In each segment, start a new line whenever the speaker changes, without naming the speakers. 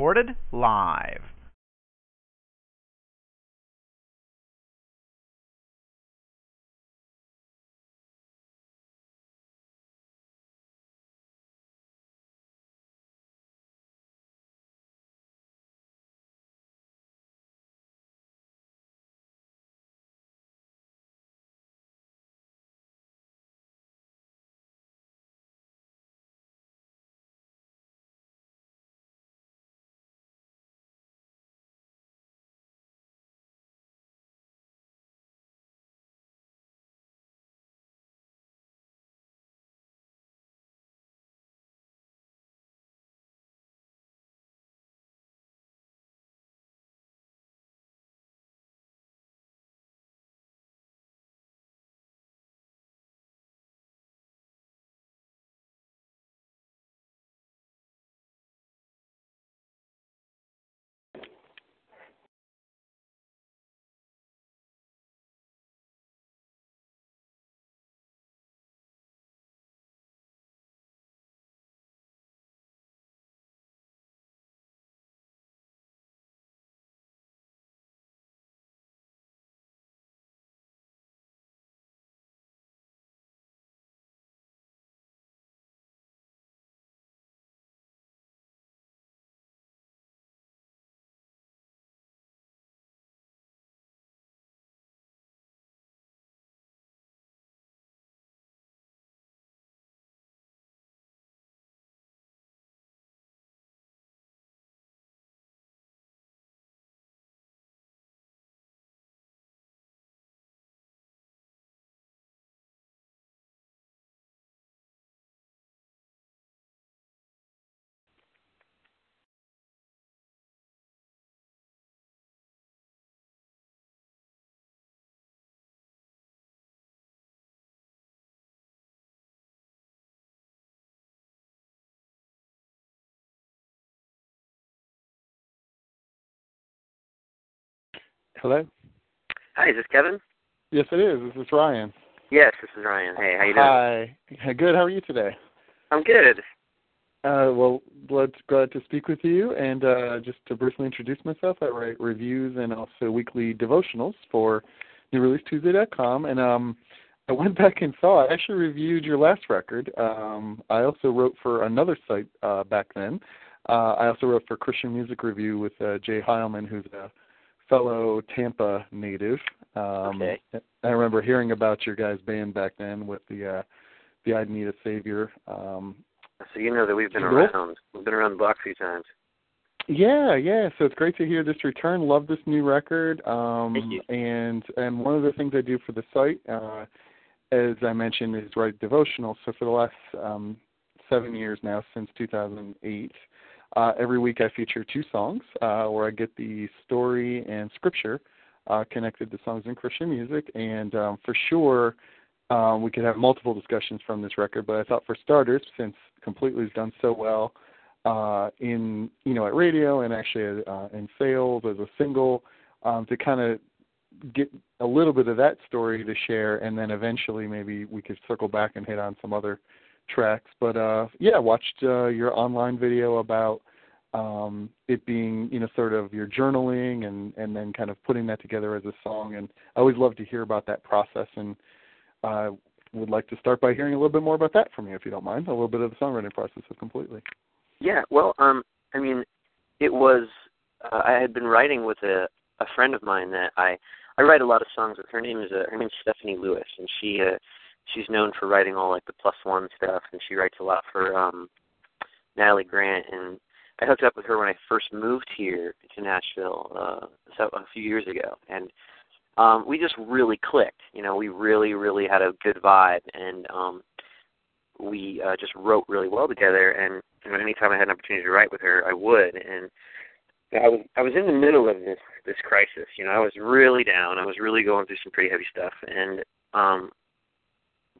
Recorded live.
Hello?
Hi, is this Kevin?
Yes, it is. This is Ryan.
Yes, this is Ryan. Hey, how you doing?
Hi. Good. How are you today?
I'm good.
Uh, well, glad, glad to speak with you. And uh, just to briefly introduce myself, I write reviews and also weekly devotionals for NewReleaseTuesday.com. And um, I went back and saw. I actually reviewed your last record. Um, I also wrote for another site uh, back then. Uh, I also wrote for Christian Music Review with uh, Jay Heilman, who's a fellow Tampa native. Um,
Okay.
I remember hearing about your guys' band back then with the uh, the I Need a Savior. Um,
So you know that we've been around. We've been around the block a few times.
yeah, yeah. So it's great to hear this return. Love this new record. Um,
Thank you.
And and one of the things I do for the site, uh, as I mentioned, is write devotionals. So for the last um, seven years now, since 2008, uh, every week I feature two songs uh, where I get the story and scripture uh, connected to songs in Christian music. And um, for sure, um, we could have multiple discussions from this record. But I thought for starters, since Completely has done so well uh, in you know at radio and actually uh, in sales as a single, um, to kind of get a little bit of that story to share, and then eventually maybe we could circle back and hit on some other tracks. But uh, yeah, watched uh, your online video about um, it being you know sort of your journaling and and then kind of putting that together as a song. And I always love to hear about that process and. Uh, would like to start by hearing a little bit more about that from you, if you don't mind, a little bit of the songwriting process of completely.
Yeah. Well, um, I mean, it was. Uh, I had been writing with a a friend of mine that I I write a lot of songs with. Her name is uh, her name is Stephanie Lewis, and she uh, she's known for writing all like the plus one stuff, and she writes a lot for um, Natalie Grant. And I hooked up with her when I first moved here to Nashville uh, so a few years ago, and um, we just really clicked. You know, we really, really had a good vibe, and um, we uh, just wrote really well together. And you know, anytime I had an opportunity to write with her, I would. And I was I was in the middle of this this crisis. You know, I was really down. I was really going through some pretty heavy stuff, and um,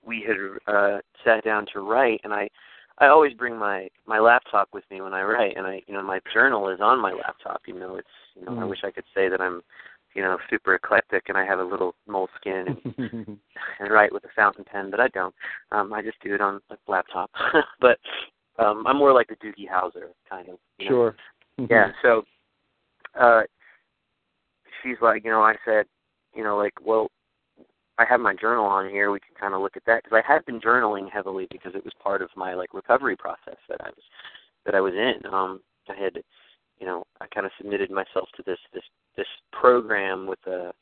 we had uh, sat down to write, and I I always bring my my laptop with me when I write, and I you know my journal is on my laptop. You know, it's you know mm. I wish I could say that I'm you know super eclectic and I have a little moleskin and, and write with a fountain pen, but I don't. Um, I just do it on a laptop. but um, I'm more like a Doogie Howser kind of.
You know? Sure.
yeah. So uh, she's like, you know, I said, you know, like, well, I have my journal on here. We can kind of look at that because I had been journaling heavily because it was part of my like recovery process that I was that I was in. Um, I had, you know, I kind of submitted myself to this this this program with a,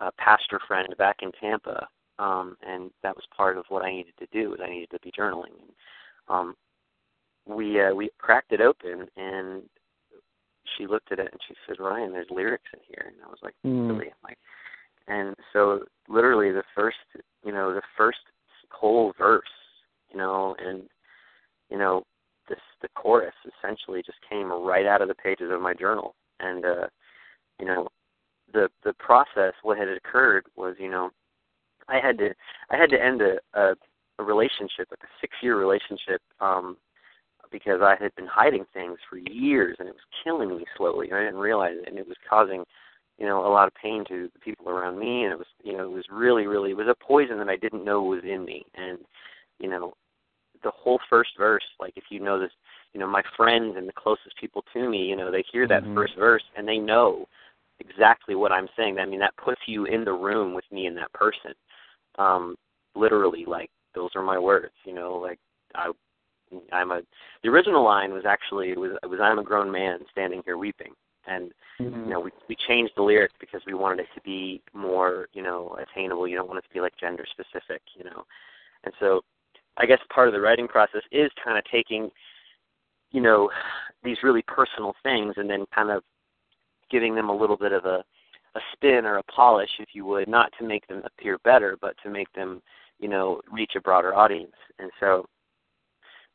a pastor friend back in Tampa, um, and that was part of what I needed to do. Was I needed to be journaling. And, um, we uh, we cracked it open, and she looked at it and she said, "Ryan, there's lyrics in here." And I was like,
mm.
"Really?" I'm like, and so literally the first you know the first whole verse you know and you know this the chorus essentially just came right out of the pages of my journal. And uh you know the the process what had occurred was you know i had to i had to end a a, a relationship like a six year relationship um because i had been hiding things for years and it was killing me slowly. And i didn't realize it and it was causing you know a lot of pain to the people around me and it was you know it was really really it was a poison that I didn't know was in me. And you know the whole first verse like if you know this you know my friends and the closest people to me you know they hear that
mm-hmm.
first verse and they know exactly what I'm saying. I mean that puts you in the room with me and that person. Um literally like those are my words you know like I I'm a the original line was actually it was it was I'm a grown man standing here weeping and
mm-hmm.
you know we we changed the lyrics because we wanted it to be more you know attainable. You don't want it to be like gender specific you know. And so i guess part of the writing process is kind of taking you know these really personal things and then kind of giving them a little bit of a a spin or a polish if you would not to make them appear better but to make them you know reach a broader audience. And so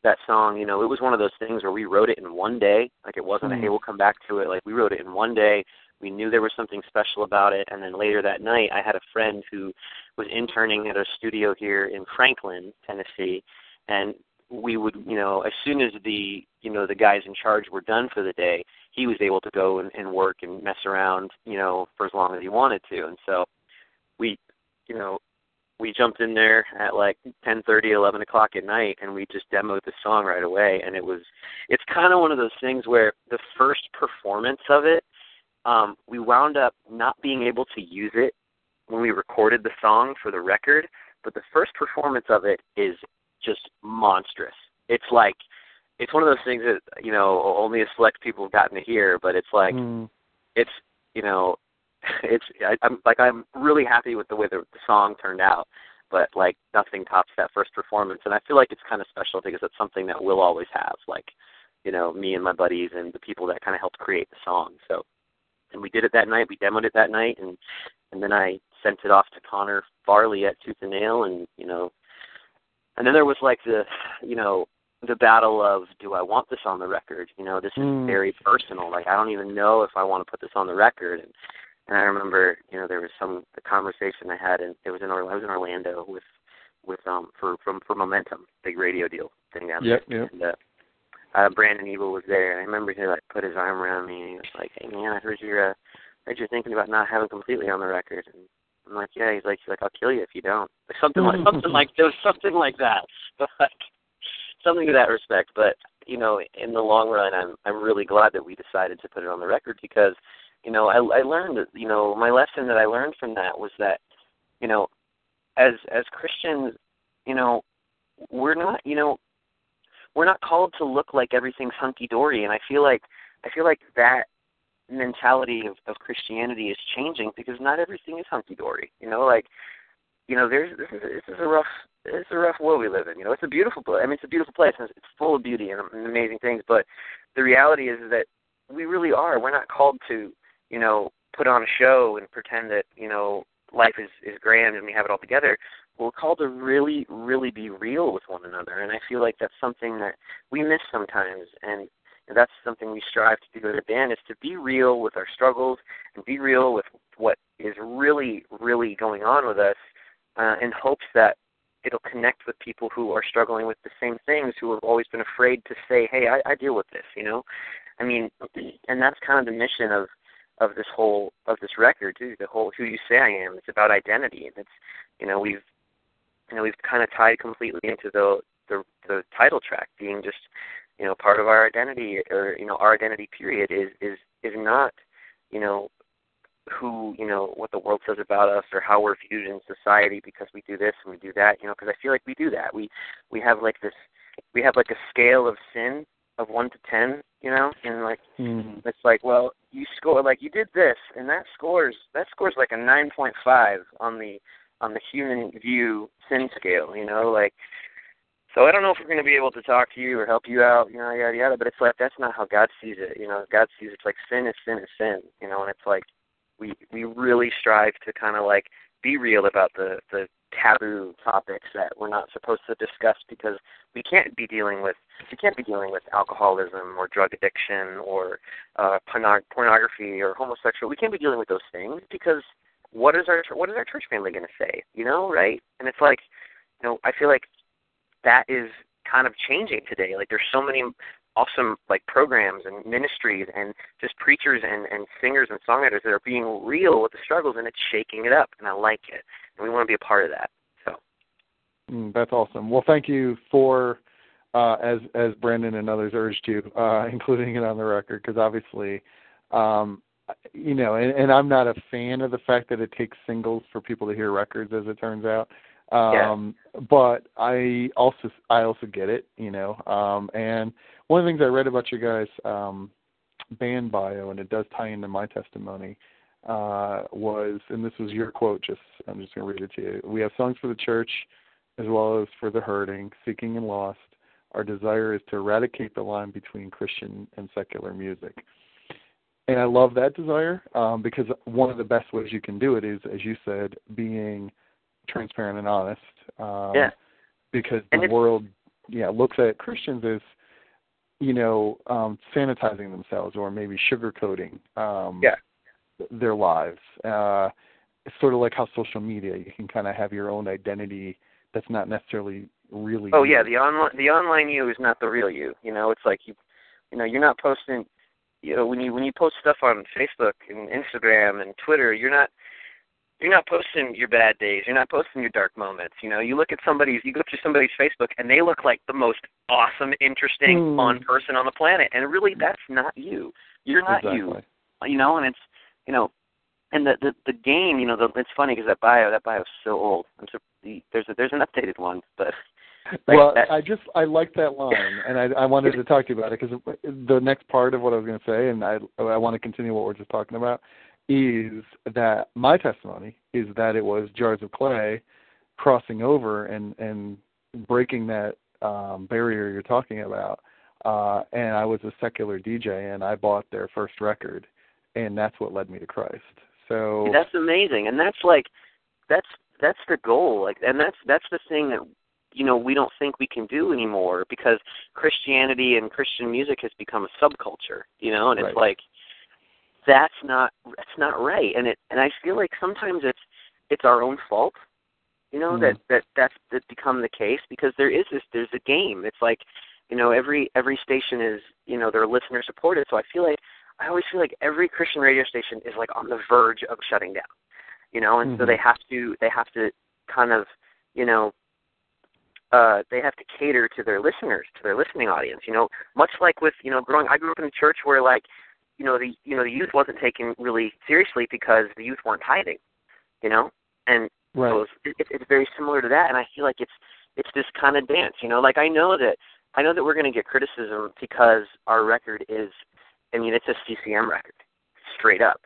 that song, you know, it was one of those things where we wrote it in one day. Like it wasn't
mm-hmm.
a hey, we'll come back to it. Like we wrote it in one day. We knew there was something special about it, and then later that night, I had a friend who was interning at a studio here in Franklin, Tennessee, and we would, you know, as soon as the, you know, the guys in charge were done for the day, he was able to go and, and work and mess around, you know, for as long as he wanted to, and so we, you know, we jumped in there at like ten thirty, eleven o'clock at night, and we just demoed the song right away. And it was, it's kind of one of those things where the first performance of it, um, we wound up not being able to use it when we recorded the song for the record. But the first performance of it is just monstrous. It's like, it's one of those things that you know only a select people have gotten to hear. But it's like,
mm.
it's you know it's I, I'm like I'm really happy with the way the, the song turned out, but like nothing tops that first performance, and I feel like it's kind of special because it's something that we'll always have, like you know me and my buddies and the people that kind of helped create the song. So, and we did it that night. We demoed it that night, and and then I sent it off to Connor Farley at Tooth and Nail, and you know, and then there was like the you know the battle of do I want this on the record? You know, this is
mm.
very personal. Like I don't even know if I want to put this on the record. And and I remember, you know, there was some the conversation I had, and it was in Orlando, I was in Orlando with with um for from for Momentum, big radio deal thing down
yep,
there.
Yep.
And, uh, uh, Brandon Ebel was there, and I remember he like put his arm around me, and he was like, "Hey man, I heard you're uh, heard you're thinking about not having completely on the record." And I'm like, "Yeah." He's like, "He's like, I'll kill you if you don't." Like something like something like there was something like that, but something to that respect. But you know, in the long run, I'm I'm really glad that we decided to put it on the record because you know, I, I learned that, you know, my lesson that I learned from that was that, you know, as as Christians, you know, we're not, you know, we're not called to look like everything's hunky dory, and I feel like I feel like that mentality of, of Christianity is changing because not everything is hunky dory. You know, like, you know, there's this is this is a rough it's a rough world we live in. You know, it's a beautiful place. I mean, it's a beautiful place. And it's full of beauty and amazing things. But the reality is that we really are. We're not called to you know, put on a show and pretend that, you know, life is is grand and we have it all together. We're called to really, really be real with one another, and I feel like that's something that we miss sometimes, and that's something we strive to do as a band is to be real with our struggles and be real with what is really, really going on with us, uh, in hopes that it'll connect with people who are struggling with the same things, who have always been afraid to say, "Hey, I, I deal with this," you know. I mean, and that's kind of the mission of of this whole of this record too. The whole "Who You Say I Am." It's about identity, and it's you know we've you know we've kind of tied completely into the the the title track being just you know part of our identity or you know our identity period is is is not you know who you know what the world says about us or how we're viewed in society because we do this and we do that you know because i feel like we do that we we have like this we have like a scale of sin of one to ten you know and like
mm-hmm.
it's like well you score like you did this and that scores that scores like a nine point five on the on the human view sin scale you know like so I don't know if we're going to be able to talk to you or help you out, you know, yada yada. But it's like that's not how God sees it. You know, God sees it's like sin is sin is sin. You know, and it's like we we really strive to kind of like be real about the the taboo topics that we're not supposed to discuss because we can't be dealing with we can't be dealing with alcoholism or drug addiction or uh pornography or homosexual. We can't be dealing with those things because what is our what is our church family going to say? You know right? And it's like you know i feel like that is kind of changing today. Like there's so many awesome like programs and ministries and just preachers and and singers and songwriters that are being real with the struggles and it's shaking it up and I like it and we want to be a part of that. So
mm, that's awesome. Well, thank you for uh, as as Brandon and others urged you, uh, including it on the record because obviously, um, you know, and, and I'm not a fan of the fact that it takes singles for people to hear records, as it turns out. Um, yeah. But I also I also get it, you know. Um, and one of the things I read about your guys' um, band bio, and it does tie into my testimony, uh, was, and this was your quote. Just I'm just going to read it to you. We have songs for the church, as well as for the hurting, seeking and lost. Our desire is to eradicate the line between Christian and secular music. And I love that desire um, because one of the best ways you can do it is, as you said, being transparent and honest. Um,
yeah.
Because the world, yeah, looks at Christians as, you know, um, sanitizing themselves or maybe sugarcoating um,
yeah.
their lives. Uh, it's sort of like how social media, you can kind of have your own identity that's not necessarily really.
Oh
you.
yeah, the online the online you is not the real you. You know, it's like you, you know, you're not posting. You know, when you when you post stuff on Facebook and Instagram and Twitter, you're not you're not posting your bad days. You're not posting your dark moments. You know, you look at somebody's, you go through somebody's Facebook, and they look like the most awesome, interesting,
mm.
fun person on the planet. And really, that's not you. You're not
exactly.
you. You know, and it's, you know, and the the the game. You know, the, it's funny because that bio, that bio is so old. I'm so, the, there's a, there's an updated one, but.
Like well, that. I just I like that line, and I I wanted to talk to you about it because the next part of what I was going to say, and I I want to continue what we're just talking about, is that my testimony is that it was jars of clay crossing over and and breaking that um barrier you're talking about uh and I was a secular DJ and I bought their first record and that's what led me to Christ. So
That's amazing. And that's like that's that's the goal. Like and that's that's the thing that you know we don't think we can do anymore because Christianity and Christian music has become a subculture, you know, and it's
right.
like that's not that's not right. And it and i feel like sometimes it's it's our own fault you know mm that that that's that become the case because there is this there's a game. It's like you know every every station is you know they're listener supported. So i feel like i always feel like every christian radio station is like on the verge of shutting down you know and
mm-hmm.
so they have to they have to kind of you know uh they have to cater to their listeners to their listening audience you know much like with you know growing i grew up in a church where like you know the you know the youth wasn't taken really seriously because the youth weren't tithing, you know, and
right.
so it's, it, it's very similar to that. And I feel like it's it's this kind of dance, you know. Like I know that I know that we're going to get criticism because our record is, I mean, it's a CCM record, straight up.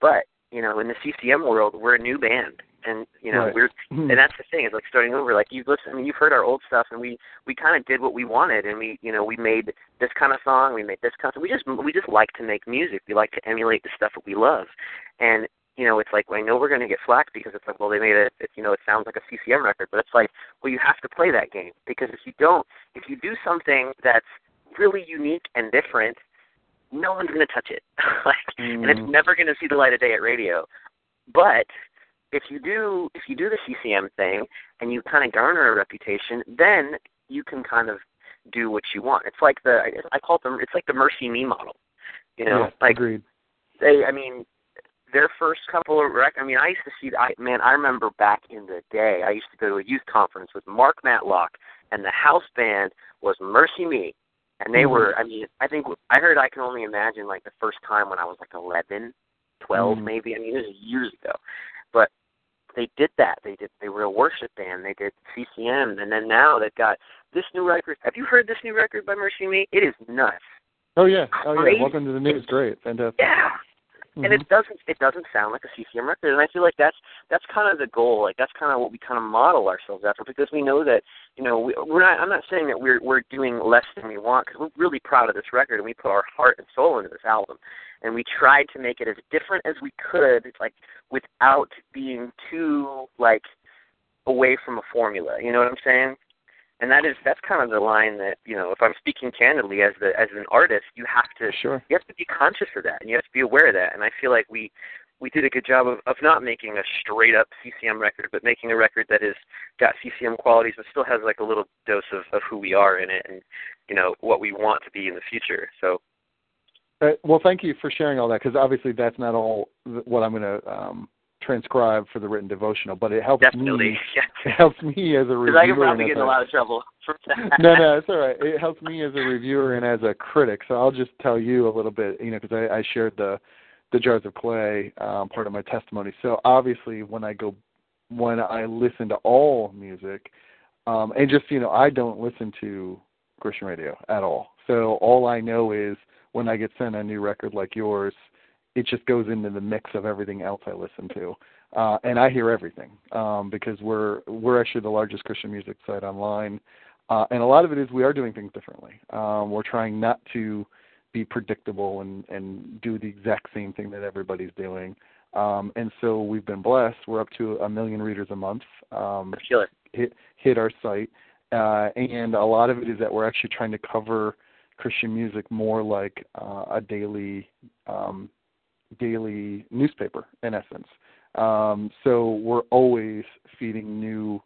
But you know, in the CCM world, we're a new band, and you know
right.
we're and that's the thing is like starting over like you've listened I mean you've heard our old stuff and we we kind of did what we wanted and we you know we made this kind of song we made this kind of we just we just like to make music we like to emulate the stuff that we love and you know, it's like well, I know we're going to get flack because it's like, well, they made it, it, you know, it sounds like a CCM record, but it's like, well, you have to play that game because if you don't, if you do something that's really unique and different, no one's going to touch it, like,
mm.
and it's never going to see the light of day at radio. But if you do, if you do the CCM thing and you kind of garner a reputation, then you can kind of do what you want. It's like the I call it the it's like the MercyMe model. You know,
yeah,
like
agreed.
they I mean their first couple of rec I mean I used to see I man, I remember back in the day I used to go to a youth conference with Mark Matlock and the house band was MercyMe And they
mm-hmm.
were I mean, I think I heard I can only imagine like the first time when I was like eleven, twelve
mm-hmm.
maybe. I mean it was years ago. But they did that. They did they were a worship band. They did CCM and then now they've got this new record. Have you heard this new record by MercyMe? It is nuts.
Oh yeah, oh
Crazy.
yeah. Welcome to the news. Great, fantastic.
Yeah.
Mm-hmm.
And it doesn't it doesn't sound like a CCM record, and I feel like that's that's kind of the goal. Like that's kind of what we kind of model ourselves after, because we know that you know we, we're not. I'm not saying that we're we're doing less than we want, because we're really proud of this record, and we put our heart and soul into this album, and we tried to make it as different as we could, like without being too like away from a formula. You know what I'm saying? And that is that's kind of the line that you know if i'm speaking candidly as the as an artist you have to
sure.
you have to be conscious of that and you have to be aware of that. And i feel like we we did a good job of, of not making a straight up CCM record, but making a record that is got CCM qualities, but still has like a little dose of, of who we are in it, and you know what we want to be in the future. So,
uh, well, thank you for sharing all that because obviously that's not all what I'm going to um, transcribe for the written devotional, but it helps
Definitely.
me. It helps me as a reviewer.
Because I can probably get in a lot of trouble
no, no, it's all right. It helps me as a reviewer and as a critic. So I'll just tell you a little bit, you know, because I, I shared the the jars of clay um, part of my testimony. So obviously, when I go, when I listen to all music, um, and just you know, I don't listen to Christian radio at all. So all I know is when I get sent a new record like yours, it just goes into the mix of everything else I listen to uh, and I hear everything um, because we're we're actually the largest Christian music site online, uh, and a lot of it is we are doing things differently. Um, we're trying not to be predictable and and do the exact same thing that everybody's doing. Um, and so we've been blessed. We're up to a million readers a month. Um. Hit hit our site, uh, and a lot of it is that we're actually trying to cover Christian music more like uh, a daily um, daily newspaper in essence. Um, so we're always feeding new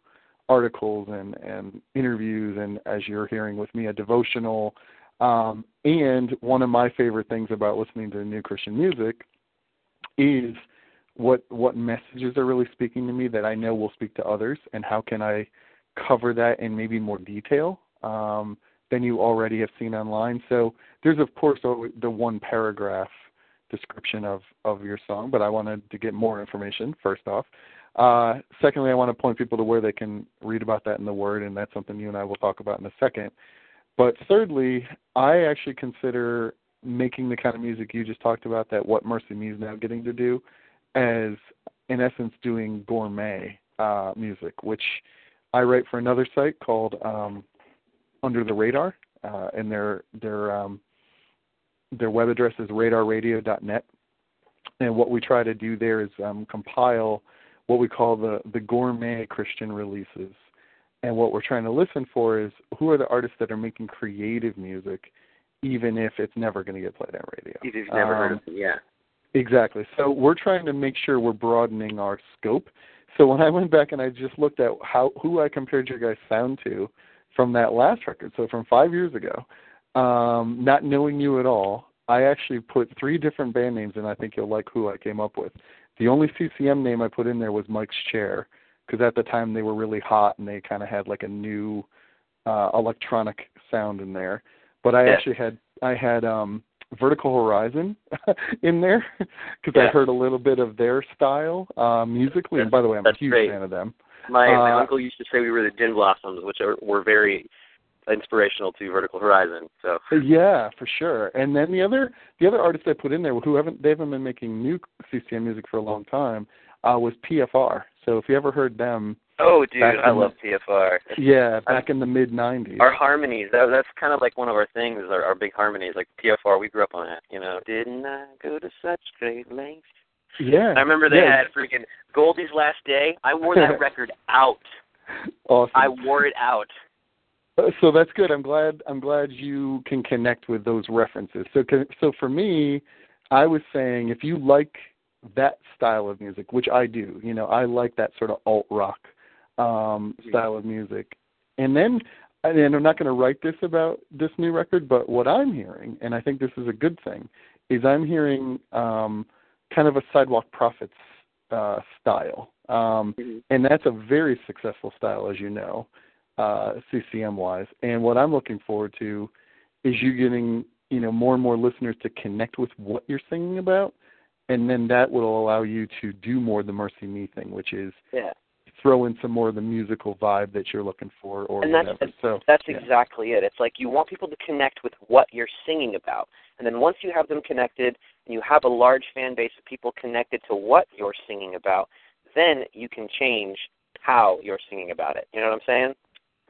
articles and, and interviews, and as you're hearing with me, a devotional. Um, and one of my favorite things about listening to new Christian music is what what messages are really speaking to me that I know will speak to others, and how can I cover that in maybe more detail um, than you already have seen online. So there's of course the one paragraph description of of your song, but I wanted to get more information first off. Uh, secondly, I want to point people to where they can read about that in the Word, and that's something you and I will talk about in a second. But thirdly, I actually consider making the kind of music you just talked about, that what MercyMe is now getting to do, as in essence doing gourmet uh, music, which I write for another site called um, Under the Radar, uh, and they're they're um, their web address is radarradio.net. And what we try to do there is um, compile what we call the, the gourmet Christian releases. And what we're trying to listen for is who are the artists that are making creative music, even if it's never going to get played on radio.
If you've never
um,
heard of them, yeah.
Exactly. So we're trying to make sure we're broadening our scope. So when I went back and I just looked at how who I compared your guys' sound to from that last record, so from five years ago, um, not knowing you at all, I actually put three different band names, and I think you'll like who I came up with. The only CCM name I put in there was Mike's Chair, because at the time they were really hot and they kind of had like a new uh, electronic sound in there. But I
Yeah.
actually had I had um, Vertical Horizon in there because
Yeah.
I heard a little bit of their style uh, musically. And by the way, I'm a huge
great.
fan of them.
My my
Uh,
uncle used to say we were the Gin Blossoms, which are, were very inspirational to Vertical Horizon. So
Yeah, for sure. And then the other the other artists I put in there who haven't they haven't been making new CCM music for a long time uh, was PFR. So if you ever heard them,
Oh, dude, I love PFR.
yeah, back in the mid '90s.
Our harmonies, that, that's kind of like one of our things, our, our big harmonies, like PFR, we grew up on it, you know. Didn't I go to such great lengths
Yeah.
I remember they
yeah.
had freaking Goldie's Last Day. I wore that record out.
Awesome.
I wore it out.
So that's good. I'm glad. I'm glad you can connect with those references. So, can, so for me, I was saying if you like that style of music, which I do, you know, I like that sort of alt rock um, style of music, and then, and I'm not going to write this about this new record, but what I'm hearing, and I think this is a good thing, is I'm hearing um, kind of a Sidewalk Prophets uh, style, um,
Mhm.
and that's a very successful style, as you know uh, CCM wise. And what I'm looking forward to is you getting you know more and more listeners to connect with what you're singing about, and then that will allow you to do more of the MercyMe thing, which is
Yeah.
throw in some more of the musical vibe that you're looking for, or
And that's-
So
That's
yeah.
exactly it. It's like you want people to connect with what you're singing about. And then once you have them connected and you have a large fan base of people connected to what you're singing about, then you can change how you're singing about it. You know what I'm saying?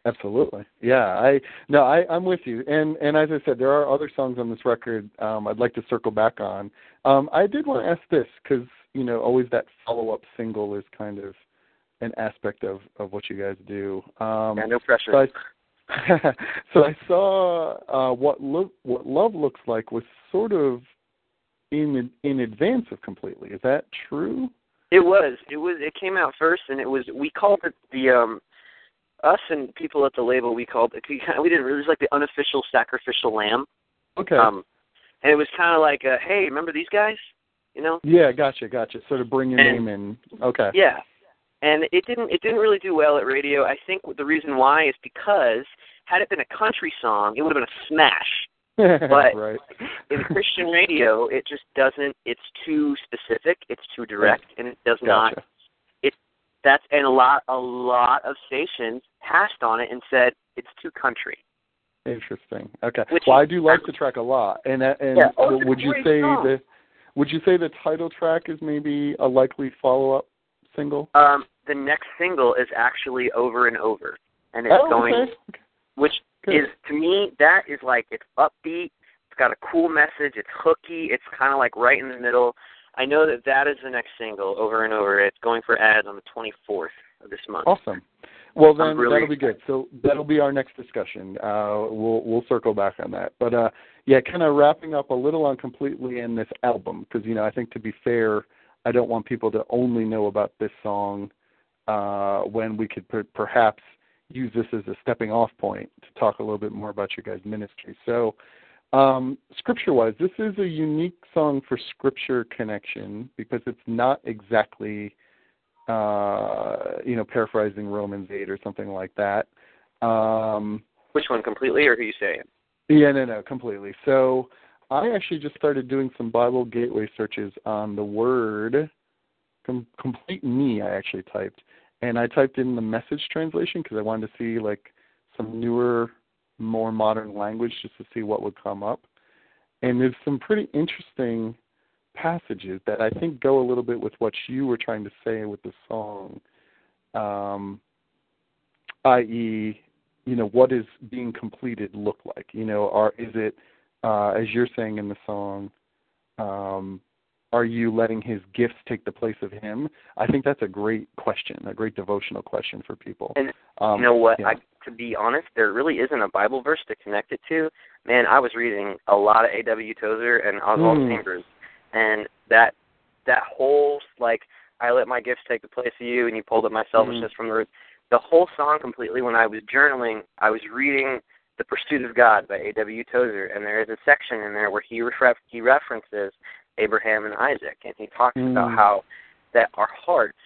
Absolutely. Yeah, I no, I, I'm with you. And and as I said, there are other songs on this record um, I'd like to circle back on. Um, I did want to ask this because you know always that follow up single is kind of an aspect of of what you guys do. Um,
yeah, no pressure.
so I, so I saw uh, what look what love looks like was sort of in in advance of completely. Is that true?
It was. It was. It came out first, and it was. We called it the um, us and people at the label. We called it. We didn't. It was like the unofficial sacrificial lamb.
Okay.
Um, and it was kind of like, a, hey, remember these guys? You know?
yeah, gotcha, gotcha. Sort of bring your
And-
name in. Okay.
Yeah. And it didn't. It didn't really do well at radio. I think the reason why is because had it been a country song, it would have been a smash. But-
right.
In Christian radio, it just doesn't. It's too specific. It's too direct, and it does not
Gotcha.
That's and a lot a lot of stations passed on it and said it's too country.
Interesting. Okay.
Which
well, I do like the track a lot. And and
Yeah. Oh,
would you say
song.
the would you say the title track is maybe a likely follow up single?
Um, the next single is actually over and over, and it's
oh,
going,
okay.
which
Good.
is to me that is like it's upbeat. It's got a cool message. It's hooky. It's kind of like right in the middle. I know that that is the next single, over and over. It's going for adds on the 24th of this month.
Awesome. Well, then
really
that'll be good. So that'll be our next discussion. Uh, we'll we'll circle back on that. But uh, yeah, kind of wrapping up a little on completely in this album because you know I think to be fair, I don't want people to only know about this song uh, when we could per- perhaps use this as a stepping off point to talk a little bit more about your guys' ministry. So. Um, scripture wise, this is a unique song for scripture connection because it's not exactly uh, you know, paraphrasing Romans 8 or something like that. Um,
Which one completely, or who you saying?
yeah, no, no, completely. So I actually just started doing some Bible gateway searches on the word com- complete me, I actually typed. And I typed in the message translation because I wanted to see like some newer, more modern language just to see what would come up. And there's some pretty interesting passages that I think go a little bit with what you were trying to say with the song. Um, i.e., you know, what does being completed look like? You know, are is it uh, as you're saying in the song, um, are you letting his gifts take the place of him? I think that's a great question, a great devotional question for people.
And
Um,
you know what?
yeah.
I, to be honest, there really isn't a Bible verse to connect it to. Man, I was reading a lot of A.W. Tozer and Oswald
Hmm.
Chambers, and that that whole like I let my gifts take the place of you, and you pulled up my selfishness from the root. The whole song completely. When I was journaling, I was reading "The Pursuit of God" by A.W. Tozer, and there is a section in there where he refer- he references Abraham and Isaac, and he talks about
Mm.
how that our hearts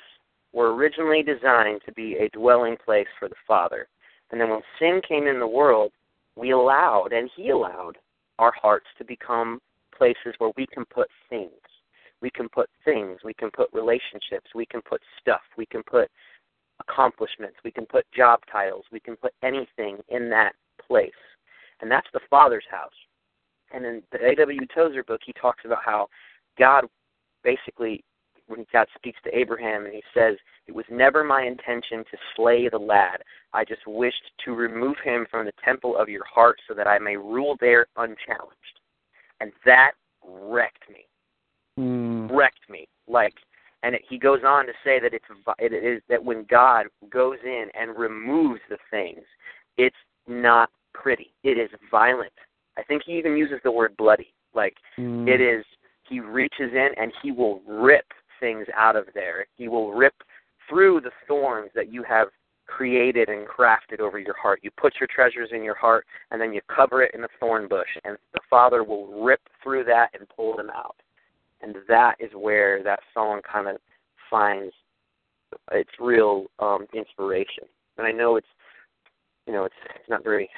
were originally designed to be a dwelling place for the Father. And then when sin came in the world, we allowed, and He allowed, our hearts to become places where we can put things. We can put things. We can put relationships. We can put stuff. We can put accomplishments. We can put job titles. We can put anything in that place. And that's the Father's house. And in the A.W. Tozer book, he talks about how God basically, when God speaks to Abraham, and he says, It was never my intention to slay the lad. I just wished to remove him from the temple of your heart so that I may rule there unchallenged. And that wrecked me.
Mm,
Wrecked me. like and it, he goes on to say that it's it is that when God goes in and removes the things, it's not pretty. It is violent. I think he even uses the word bloody. Like
Mm.
it is he reaches in and he will rip things out of there. He will rip through the thorns that you have created and crafted over your heart. You put your treasures in your heart and then you cover it in a thorn bush and the Father will rip through that and pull them out. And that is where that song kind of finds its real um inspiration. And I know it's you know, it's it's not very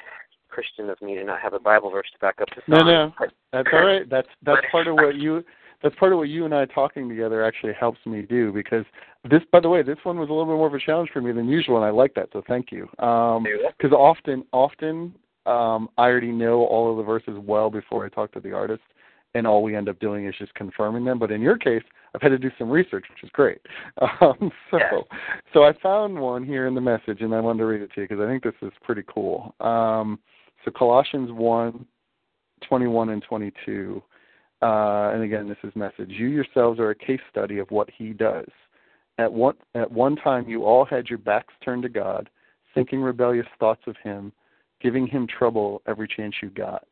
Christian of me to not have a Bible verse to back up the
No, no. That's all right. That's that's part of what you that's part of what you and I talking together actually helps me do because this by the way, this one was a little bit more of a challenge for me than usual and I like that, so thank you. Um because often often um I already know all of the verses well before I talk to the artist and all we end up doing is just confirming them. But in your case, I've had to do some research, which is great. Um, so,
Yeah.
so I found one here in the message, and I wanted to read it to you because I think this is pretty cool. Um, so Colossians one, twenty-one and 22. Uh, and again, this is message. You yourselves are a case study of what he does. At one, at one time, you all had your backs turned to God, thinking rebellious thoughts of him, giving him trouble every chance you got.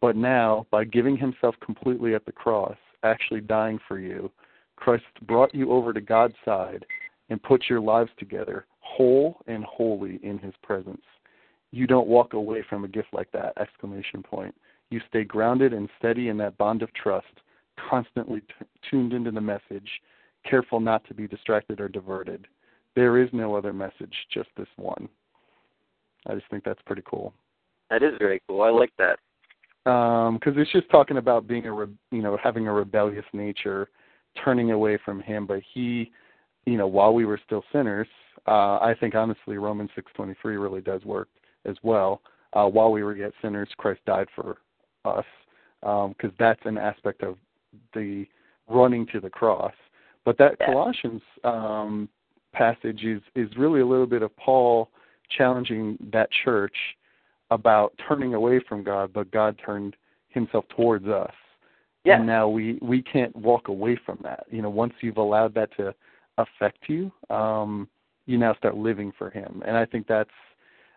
But now, by giving himself completely at the cross, actually dying for you, Christ brought you over to God's side and put your lives together, whole and holy in his presence. You don't walk away from a gift like that, exclamation point. You stay grounded and steady in that bond of trust, constantly t- tuned into the message, careful not to be distracted or diverted. There is no other message, just this one. I just think that's pretty cool
That is very cool. I like that.
because it's just talking about being a re- you know having a rebellious nature, turning away from Him. But He, you know, while we were still sinners, uh, I think honestly Romans six twenty three really does work as well. Uh, while we were yet sinners, Christ died for us, because that's an aspect of the running to the cross. But that
Yeah.
Colossians um, passage is is really a little bit of Paul challenging that church about turning away from God, but God turned himself towards us.
Yeah.
And now we we can't walk away from that. You know, once you've allowed that to affect you, um, you now start living for him. And I think that's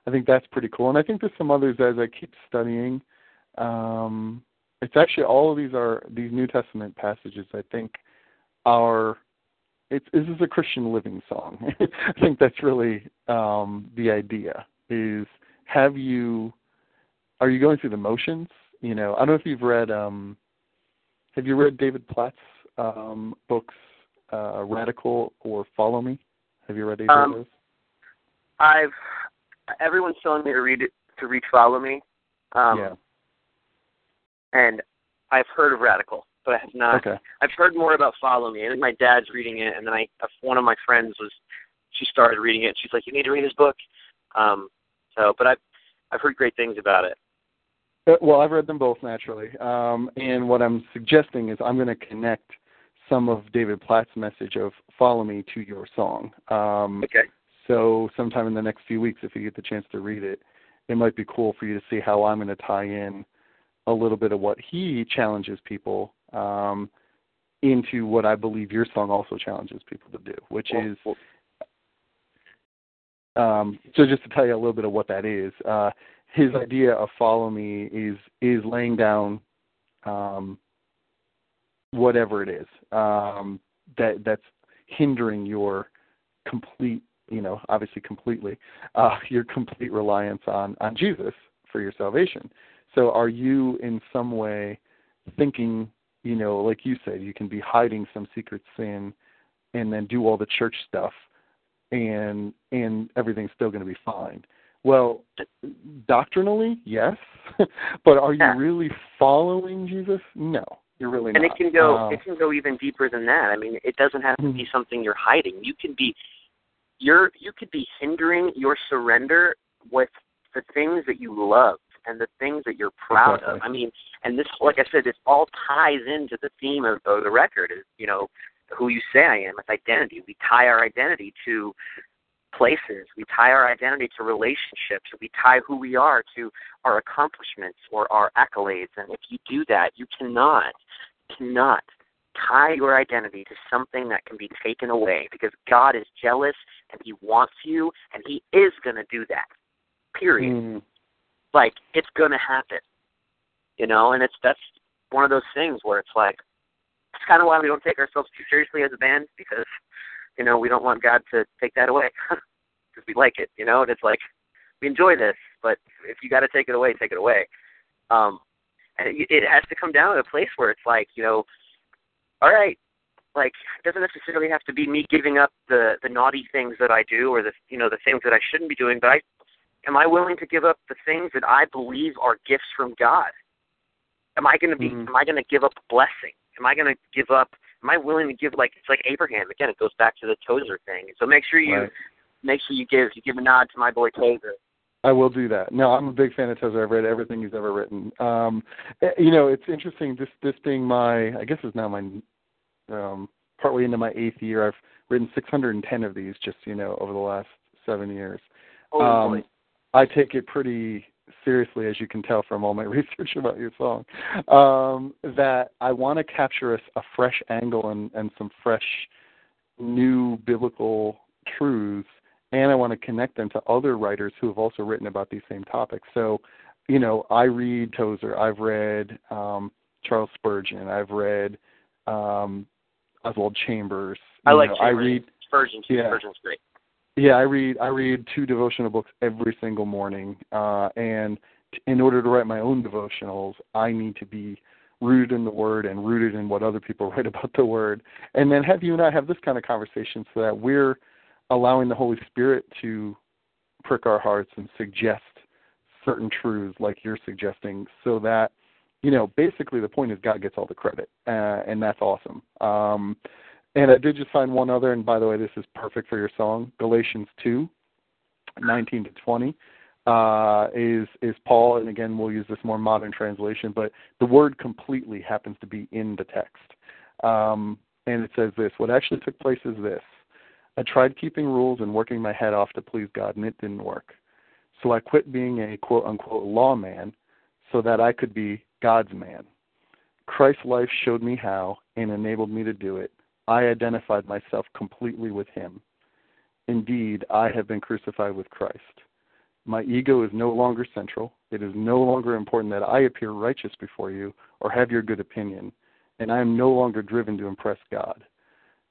I think that's pretty cool. And I think there's some others as I keep studying. Um it's actually all of these are these New Testament passages I think are it's this is a Christian living song. I think that's really um the idea is have you are you going through the motions? You know, I don't know if you've read um have you read David Platt's um books uh Radical or Follow Me? Have you read either
Um,
of those?
I've everyone's telling me to read it to read Follow Me. Um
yeah.
and I've heard of Radical, but I have not
Okay.
I've heard more about Follow Me. I think my dad's reading it and then I one of my friends was she started reading it and she's like, You need to read his book. Um so but I've I've heard great things about it.
Uh, Well, I've read them both naturally, um, and what I'm suggesting is I'm going to connect some of David Platt's message of "Follow Me" to your song. Um,
Okay.
So, sometime in the next few weeks, if you get the chance to read it, it might be cool for you to see how I'm going to tie in a little bit of what he challenges people um, into what I believe your song also challenges people to do, which
Well,
is
well,
um, so just to tell you a little bit of what that is, uh, his idea of follow me is is laying down um, whatever it is um, that that's hindering your complete, you know, obviously completely uh, your complete reliance on on Jesus for your salvation. So, are you in some way thinking, you know, like you said, you can be hiding some secret sin and then do all the church stuff and and everything's still going to be fine. Well, doctrinally, yes, but are you really following Jesus? No, you're really
and
not.
it can go
Um,
it can go even deeper than that. I mean, it doesn't have to be something you're hiding. You can be you're you could be hindering your surrender with the things that you love and the things that you're proud of. I mean, and this like I said, this all ties into the theme of, of the record is, you know, who you say I am, it's identity. We tie our identity to places. We tie our identity to relationships. We tie who we are to our accomplishments or our accolades. And if you do that, you cannot, cannot tie your identity to something that can be taken away because God is jealous and He wants you and He is going to do that. Period.
Mm.
Like it's going to happen. You know, and it's that's one of those things where it's like it's kind of why we don't take ourselves too seriously as a band because you know we don't want God to take that away because we like it. You know, and it's like we enjoy this, but if you got to take it away, take it away. Um, and it, it has to come down to a place where it's like you know all right, like it doesn't necessarily have to be me giving up the the naughty things that I do or the you know the things that I shouldn't be doing, but I am I willing to give up the things that I believe are gifts from God? Am I going to be
Mhm.
am I going to give up a blessing? Am I going to give up am I willing to give like it's like Abraham again it goes back to the Tozer thing. So make sure you
Right.
make sure you give you give a nod to my boy Tozer.
I will do that. No, I'm a big fan of Tozer. I've read everything he's ever written. Um, eh, you know, it's interesting. This this being my, I guess it's now my, um, partway into my eighth year. I've written 610 of these, just you know, over the last seven years.
Oh
um. I take it pretty seriously, as you can tell from all my research about your song. Um, that I want to capture a, a fresh angle and, and some fresh, new biblical truths, and I want to connect them to other writers who have also written about these same topics. So, you know, I read Tozer, I've read um, Charles Spurgeon, I've read um, Oswald Chambers.
I like
know, I read
Spurgeon too.
yeah.
Spurgeon's great.
yeah, I read I read two devotional books every single morning, uh, and t- in order to write my own devotionals, I need to be rooted in the Word and rooted in what other people write about the Word, and then have you and I have this kind of conversation so that we're allowing the Holy Spirit to prick our hearts and suggest certain truths like you're suggesting, so that you know basically the point is God gets all the credit, uh, and that's awesome. Um, and I did just find one other, and by the way, this is perfect for your song. Galatians 2, 19 to 20, uh, is is Paul, and again, we'll use this more modern translation, but the word completely happens to be in the text. Um, and it says this What actually took place is this I tried keeping rules and working my head off to please God, and it didn't work. So I quit being a quote unquote lawman so that I could be God's man. Christ's life showed me how and enabled me to do it. I identified myself completely with him. Indeed, I have been crucified with Christ. My ego is no longer central. It is no longer important that I appear righteous before you or have your good opinion, and I am no longer driven to impress God.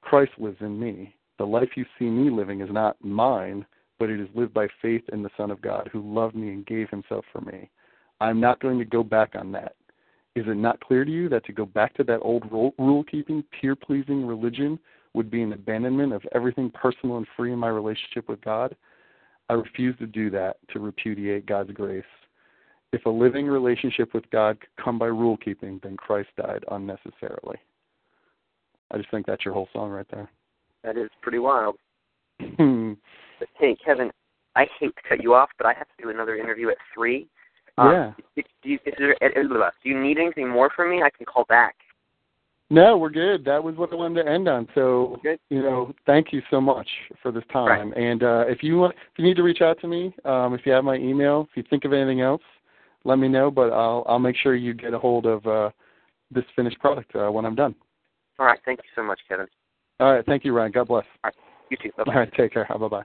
Christ lives in me. The life you see me living is not mine, but it is lived by faith in the Son of God who loved me and gave himself for me. I am not going to go back on that. Is it not clear to you that to go back to that old rule keeping, peer pleasing religion would be an abandonment of everything personal and free in my relationship with God? I refuse to do that, to repudiate God's grace. If a living relationship with God could come by rule keeping, then Christ died unnecessarily. I just think that's your whole song right there.
That is pretty wild. hey, Kevin, I hate to cut you off, but I have to do another interview at three. Uh, do you, there, uh, uh, do you need anything more from me? I can call back.
No, we're good. That was what I wanted to end on. So,
Good.
you know, thank you so much for this time. And uh, if you want, if you need to reach out to me, um, if you have my email, if you think of anything else, let me know. But I'll I'll make sure you get a hold of uh, this finished product uh, when I'm done.
All right. Thank you so much, Kevin.
All right. Thank you, Ryan. God bless. All right.
You too. Bye-bye.
All right. Take care. Bye bye.